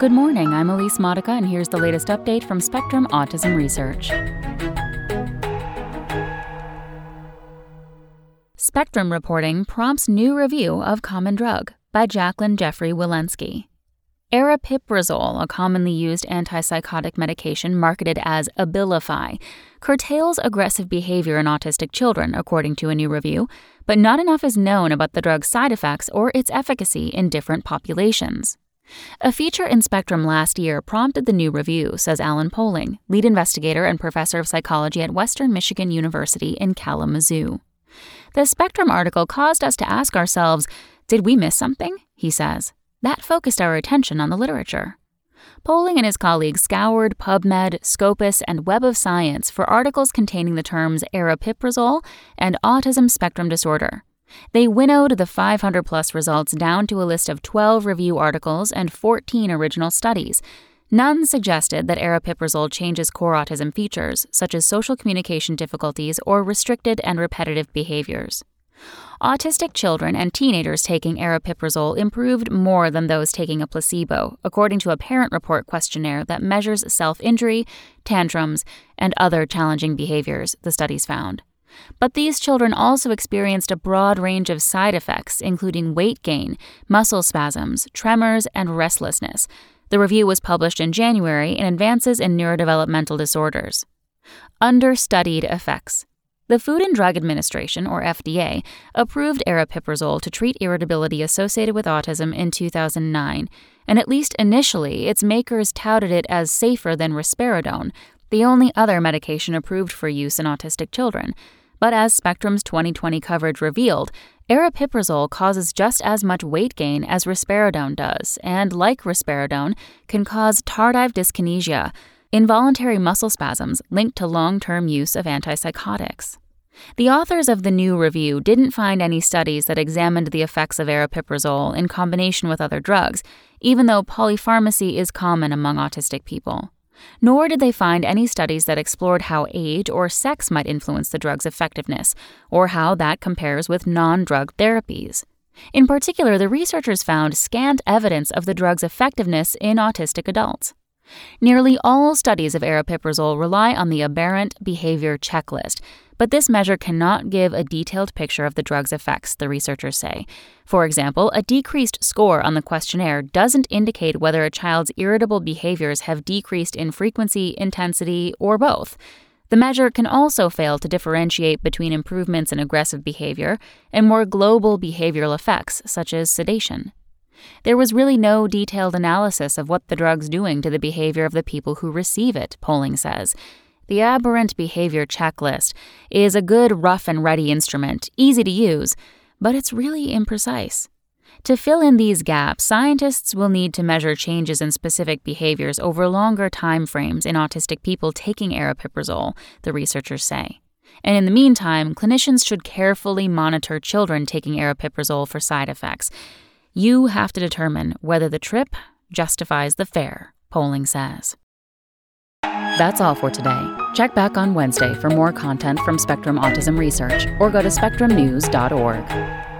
Good morning, I'm Elise Modica, and here's the latest update from Spectrum Autism Research. Spectrum reporting prompts new review of common drug by Jaclyn Jeffrey Wilensky. Aripiprazole, a commonly used antipsychotic medication marketed as Abilify, curtails aggressive behavior in autistic children, according to a new review, but not enough is known about the drug's side effects or its efficacy in different populations. A feature in Spectrum last year prompted the new review, says Alan Poling, lead investigator and professor of psychology at Western Michigan University in Kalamazoo. The Spectrum article caused us to ask ourselves, did we miss something? He says. That focused our attention on the literature. Poling and his colleagues scoured PubMed, Scopus, and Web of Science for articles containing the terms aripiprazole and autism spectrum disorder. They winnowed the 500 plus results down to a list of 12 review articles and 14 original studies. None suggested that aripiprazole changes core autism features, such as social communication difficulties or restricted and repetitive behaviors. Autistic children and teenagers taking aripiprazole improved more than those taking a placebo, according to a parent report questionnaire that measures self injury, tantrums, and other challenging behaviors, the studies found. But these children also experienced a broad range of side effects, including weight gain, muscle spasms, tremors, and restlessness. The review was published in January in Advances in Neurodevelopmental Disorders. Understudied effects. The Food and Drug Administration, or FDA, approved aripiprazole to treat irritability associated with autism in 2009, and at least initially, its makers touted it as safer than risperidone, the only other medication approved for use in autistic children. But as Spectrum's 2020 coverage revealed, aripiprazole causes just as much weight gain as risperidone does, and like risperidone, can cause tardive dyskinesia, involuntary muscle spasms linked to long term use of antipsychotics. The authors of the new review didn't find any studies that examined the effects of aripiprazole in combination with other drugs, even though polypharmacy is common among autistic people. Nor did they find any studies that explored how age or sex might influence the drug's effectiveness, or how that compares with non drug therapies. In particular, the researchers found scant evidence of the drug's effectiveness in autistic adults. Nearly all studies of aripiprazole rely on the aberrant behavior checklist, but this measure cannot give a detailed picture of the drug's effects, the researchers say. For example, a decreased score on the questionnaire doesn't indicate whether a child's irritable behaviors have decreased in frequency, intensity, or both. The measure can also fail to differentiate between improvements in aggressive behavior and more global behavioral effects, such as sedation. There was really no detailed analysis of what the drug's doing to the behavior of the people who receive it, Poling says. The Aberrant Behavior Checklist is a good rough and ready instrument, easy to use, but it's really imprecise. To fill in these gaps, scientists will need to measure changes in specific behaviors over longer time frames in autistic people taking aripiprazole, the researchers say. And in the meantime, clinicians should carefully monitor children taking aripiprazole for side effects. You have to determine whether the trip justifies the fare, Poling says. That's all for today. Check back on Wednesday for more content from Spectrum Autism Research or go to spectrumnews.org.